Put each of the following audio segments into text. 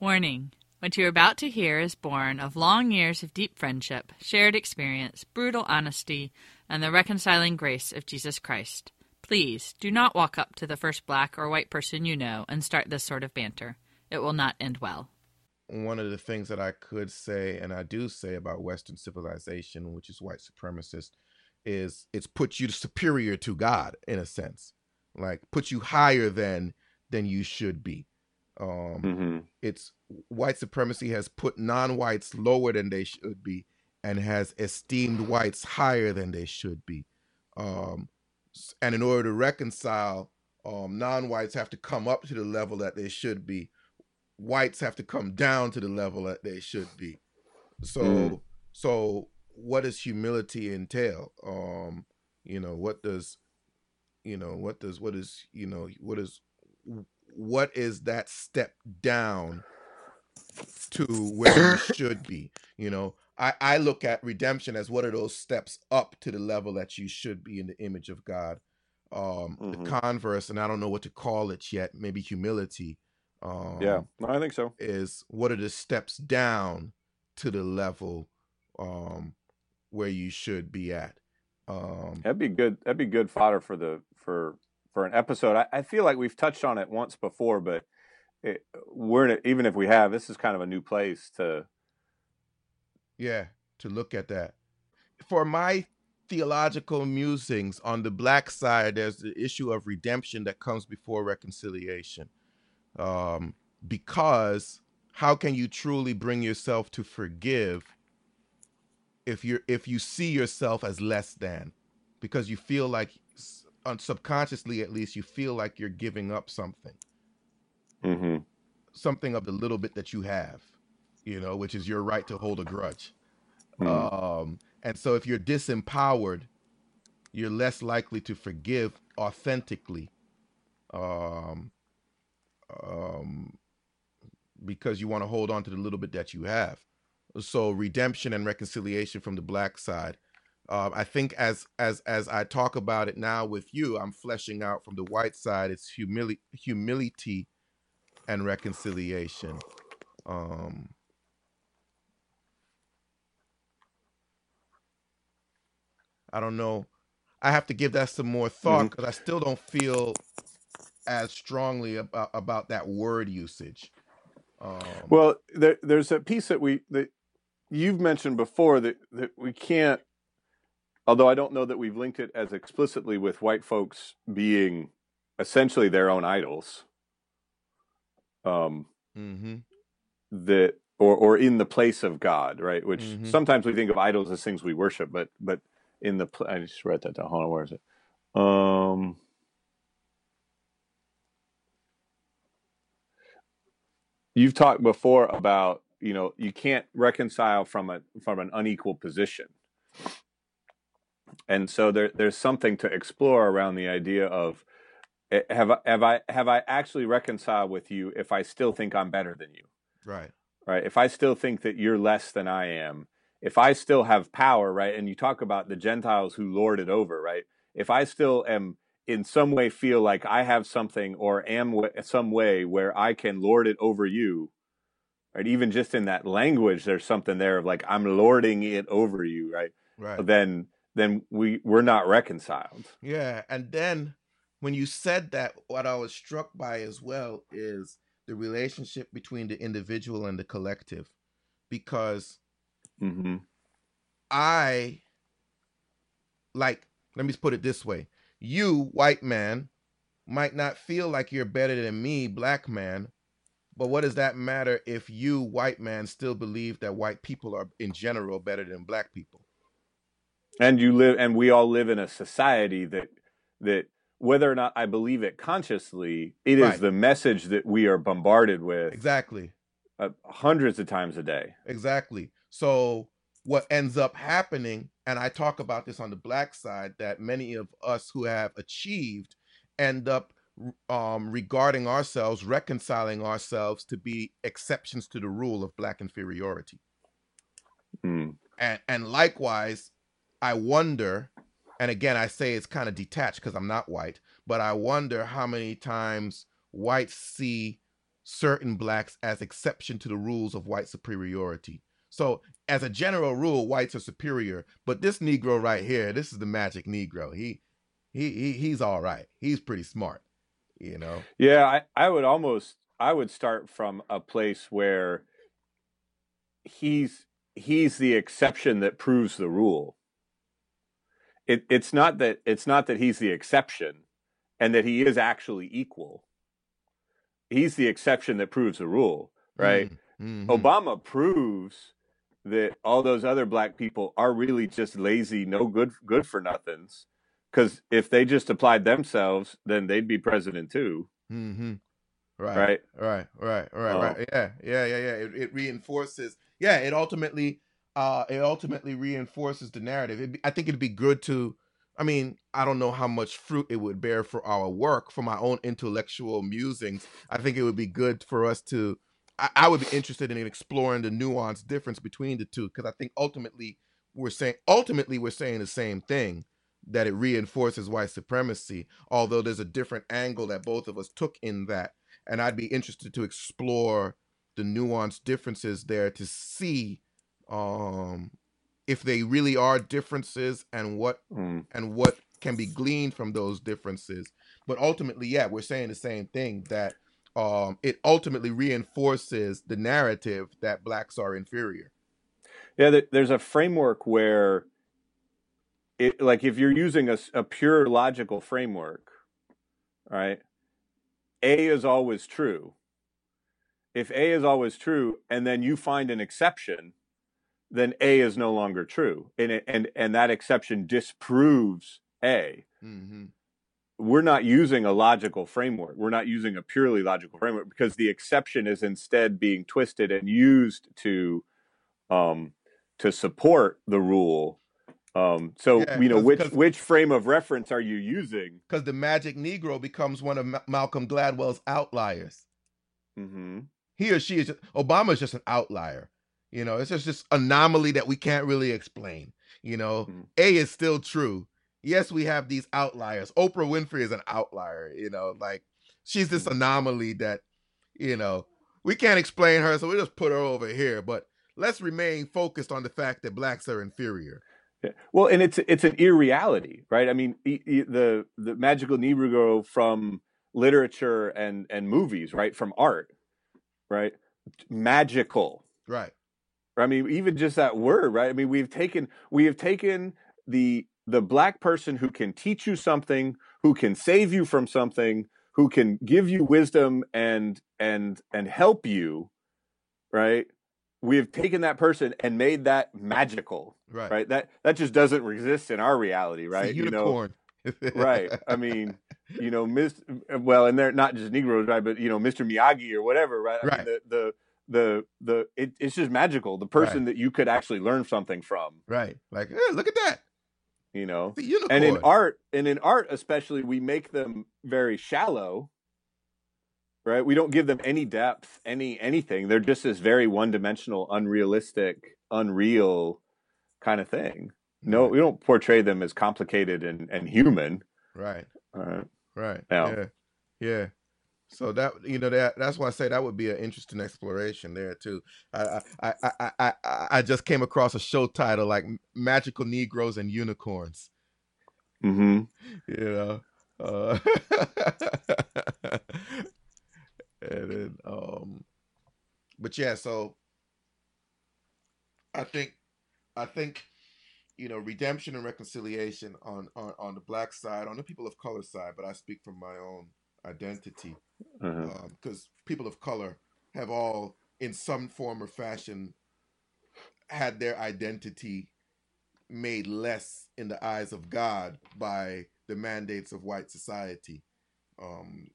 Warning What you're about to hear is born of long years of deep friendship, shared experience, brutal honesty, and the reconciling grace of Jesus Christ. Please do not walk up to the first black or white person you know and start this sort of banter. It will not end well. One of the things that I could say, and I do say about Western civilization, which is white supremacist, is it's put you superior to God in a sense, like put you higher than than you should be. Um, Mm-hmm. it's white supremacy has put non-whites lower than they should be and has esteemed whites higher than they should be um, and in order to reconcile um, non-whites have to come up to the level that they should be whites have to come down to the level that they should be so Mm. so what does humility entail um you know what does you know what does what is you know what is what is that step down to where you should be you know i i look at redemption as what are those steps up to the level that you should be in the image of god um Mhm. the converse and i don't know what to call it yet maybe humility um Yeah, no, I think so. is what are the steps down to the level um where you should be at um That'd be good. That'd be good fodder for the for for an episode. I, I feel like we've touched on it once before, but it, we're in even if we have, this is kind of a new place to. yeah to look at that for my theological musings on the black side there's the issue of redemption that comes before reconciliation um because how can you truly bring yourself to forgive if you're if you see yourself as less than because you feel like subconsciously at least you feel like you're giving up something. Hmm something of the little bit that you have you know which is your right to hold a grudge. Mm. um and so if you're disempowered you're less likely to forgive authentically um um because you want to hold on to the little bit that you have. So redemption and reconciliation from the black side um, i think as as as i talk about it now with you i'm fleshing out from the white side it's humility humility and reconciliation. Um i don't know. I have to give that some more thought because i still don't feel as strongly about about that word usage. Um Well, there, there's a piece that we that you've mentioned before that that we can't. Although I don't know that we've linked it as explicitly with white folks being essentially their own idols. Um, mhm. that or or in the place of God, right? Which Mhm. sometimes we think of idols as things we worship, but but in the pl- I just wrote that down. Hold on, where is it? Um, you've talked before about you know you can't reconcile from a from an unequal position, and so there there's something to explore around the idea of eh, have I, have I have I actually reconciled with you if I still think I'm better than you right right? If I still think that you're less than I am, if I still have power, right? And you talk about the Gentiles who lord it over, right? If I still am in some way feel like I have something or am w- some way where I can lord it over you, right? Even just in that language, there's something there of like I'm lording it over you, right? right Then then we we're not reconciled. Yeah, and then when you said that, what I was struck by as well is the relationship between the individual and the collective, because mm-hmm. I like. Let me put it this way: you, white man, might not feel like you're better than me, black man. But what does that matter if you, white man, still believe that white people are in general better than black people? And you live and we all live in a society that that whether or not i believe it consciously it is Right. the message that we are bombarded with Exactly. uh, hundreds of times a day Exactly. So what ends up happening, and I talk about this on the black side, that many of us who have achieved end up um, regarding ourselves, reconciling ourselves to be exceptions to the rule of black inferiority. Mm. And and likewise, I wonder, and again I say it's kind of detached because I'm not white, but I wonder how many times whites see certain blacks as exception to the rules of white superiority. So, as a general rule, whites are superior, but this Negro right here, this is the magic Negro. He, he, he he's all right. He's pretty smart, you know. Yeah, I, I would almost I would start from a place where he's he's the exception that proves the rule. It, it's not that it's not that he's the exception and that he is actually equal. He's the exception that proves the rule, right? Mm, mm-hmm. Obama proves that all those other black people are really just lazy, no good good for nothings. Because if they just applied themselves, then they'd be president too. Mm-hmm. Right, right, right, right, right, oh. right. Yeah, yeah, yeah, yeah. It, it reinforces yeah, it ultimately uh it ultimately reinforces the narrative. It, I think it'd be good to I mean, I don't know how much fruit it would bear for our work, for my own intellectual musings. I think it would be good for us to I, I would be interested in exploring the nuanced difference between the two because I think ultimately we're saying ultimately we're saying the same thing that it reinforces white supremacy, although there's a different angle that both of us took in that. And I'd be interested to explore the nuanced differences there to see um, if they really are differences and what mm. and what can be gleaned from those differences. But ultimately, yeah, we're saying the same thing that um, it ultimately reinforces the narrative that blacks are inferior. Yeah, there's a framework where it like if you're using a, a pure logical framework, right? A is always true if A is always true and then you find an exception, then A is no longer true. And it, and and that exception disproves A. Mm-hmm. We're not using a logical framework. We're not using a purely logical framework because the exception is instead being twisted and used to um, to support the rule. Um, so yeah, you know which which frame of reference are you using? Because the magic Negro becomes one of Ma- Malcolm Gladwell's outliers. Mm-hmm he or she is Obama is just an outlier. You know, it's just this anomaly that we can't really explain. You know, mm-hmm. A is still true. Yes, we have these outliers. Oprah Winfrey is an outlier. You know, like she's this mm-hmm. anomaly that, you know, we can't explain her, so we just put her over here. But let's remain focused on the fact that blacks are inferior. Yeah. Well, and it's it's an irreality, right? I mean, the the magical Negro from literature and and movies, right, from art, right? Magical. Right. I mean, even just that word, right? I mean, we've taken we have taken the the black person who can teach you something, who can save you from something, who can give you wisdom and and and help you, right? We have taken that person and made that magical, right? Right. That that just doesn't exist in our reality, right? unicorn. You know, right. I mean, you know, Miss well, and they're not just Negroes, right? But you know, Mr. Miyagi or whatever, right? I right. Mean, the the the the it, it's just magical. The person right. that you could actually learn something from, right? Like, hey, look at that, you know. And in art, and in art especially, we make them very shallow, right? We don't give them any depth, any anything. They're just this very one dimensional, unrealistic, unreal kind of thing. No, we don't portray them as complicated and, and human. Right. Right. Right. Yeah. Yeah. So that you know that that's why I say that would be an interesting exploration there too. I I I I I just came across a show title like Magical Negroes and Unicorns. Mm-hmm. You know. Uh, and then um but yeah, so I think I think you know redemption and reconciliation on, on on the black side on the people of color side but i speak from my own identity because uh-huh. um, people of color have all in some form or fashion had their identity made less in the eyes of god by the mandates of white society um,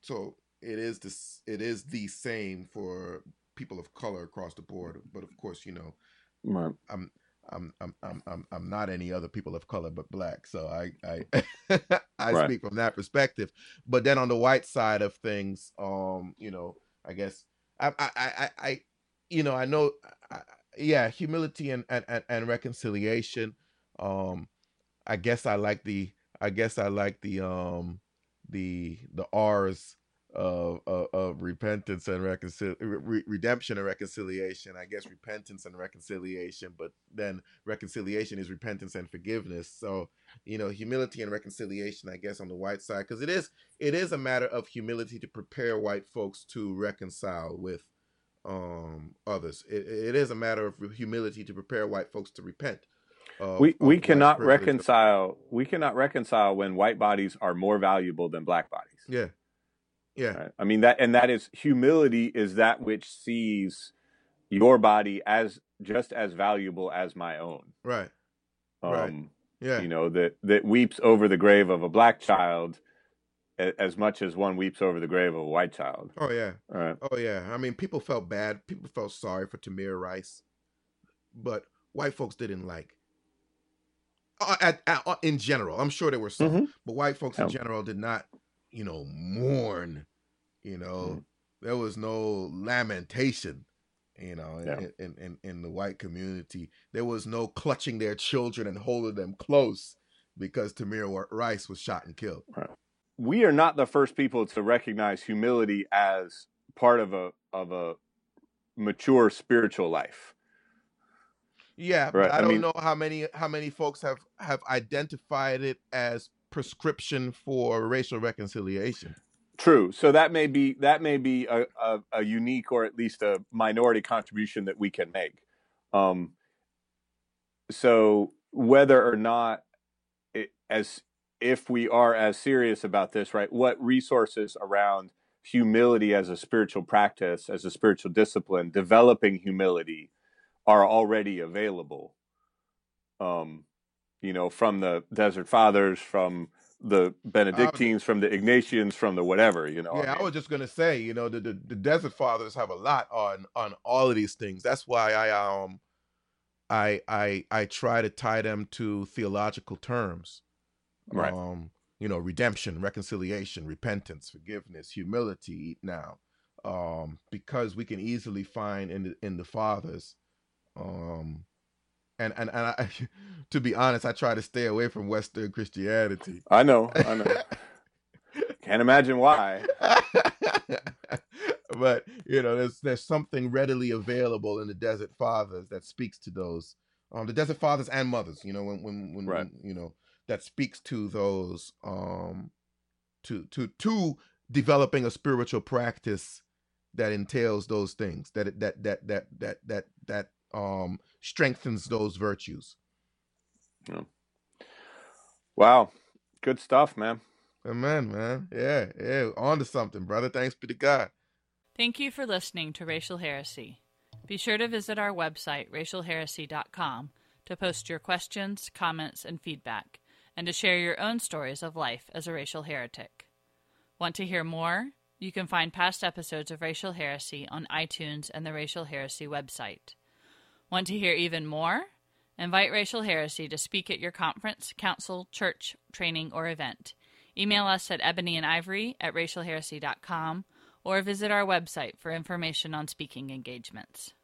so it is this it is the same for people of color across the board but of course you know right. i'm I'm I'm I'm I'm I'm not any other people of color but black. So I I I right. speak from that perspective. But then on the white side of things, um, you know, I guess I I I, I you know I know, I, yeah, humility and, and and and reconciliation. Um, I guess I like the I guess I like the um the the R's of, of, of repentance and reconcil- re- redemption and reconciliation. I guess repentance and reconciliation, but then reconciliation is repentance and forgiveness. So you know, humility and reconciliation, I guess, on the white side, because it is it is a matter of humility to prepare white folks to reconcile with um others. It, it is a matter of humility to prepare white folks to repent. Of, we we of cannot reconcile we cannot reconcile when white bodies are more valuable than black bodies. Yeah, yeah, Right? I mean that and that is humility is that which sees your body as just as valuable as my own. right. Um Right. Yeah, you know that that weeps over the grave of a black child as much as one weeps over the grave of a white child. oh yeah. All right. Oh yeah, I mean, people felt bad. People felt sorry for Tamir Rice, but white folks didn't like. Uh, at, at, uh, in general, I'm sure there were some, Mhm. but white folks in general did not, you know, mourn. You know, mm-hmm. there was no lamentation. You know, in, Yeah. in, in in the white community, there was no clutching their children and holding them close because Tamir Rice was shot and killed. we are not the first people to recognize humility as part of a of a mature spiritual life. Yeah, but Right, I I don't mean- know how many how many folks have have identified it as prescription for racial reconciliation. True. So that may be that may be a, a, a unique or at least a minority contribution that we can make. Um, so whether or not it, as if we are as serious about this, right? What resources around humility as a spiritual practice, as a spiritual discipline, developing humility are already available. Um, you know, from the Desert Fathers, from the Benedictines, from the Ignatians, from the whatever, you know. yeah, I, mean, was just gonna say, you know, the, the the Desert Fathers have a lot on on all of these things. That's why I um I I I try to tie them to theological terms. Right. Um, you know, redemption, reconciliation, repentance, forgiveness, humility now. Um, because we can easily find in the in the fathers um and and, and I, to be honest, I try to stay away from Western Christianity. I know, I know. Can't imagine why. but you know, there's there's something readily available in the Desert Fathers that speaks to those, um, the Desert Fathers and mothers. You know, when when when, Right. when you know that speaks to those, um, to to to developing a spiritual practice that entails those things that that that that that that that um strengthens those virtues. Wow. Good stuff, man. Amen, man. Yeah, yeah. On to something, brother. Thanks be to God. Thank you for listening to Racial Heresy. Be sure to visit our website, racialheresy.com, to post your questions, comments, and feedback, and to share your own stories of life as a racial heretic. Want to hear more? You can find past episodes of Racial Heresy on iTunes and the Racial Heresy website. Want to hear even more? Invite Racial Heresy to speak at your conference, council, church, training, or event. Email us at ebonyandivory at racialheresy.com or visit our website for information on speaking engagements.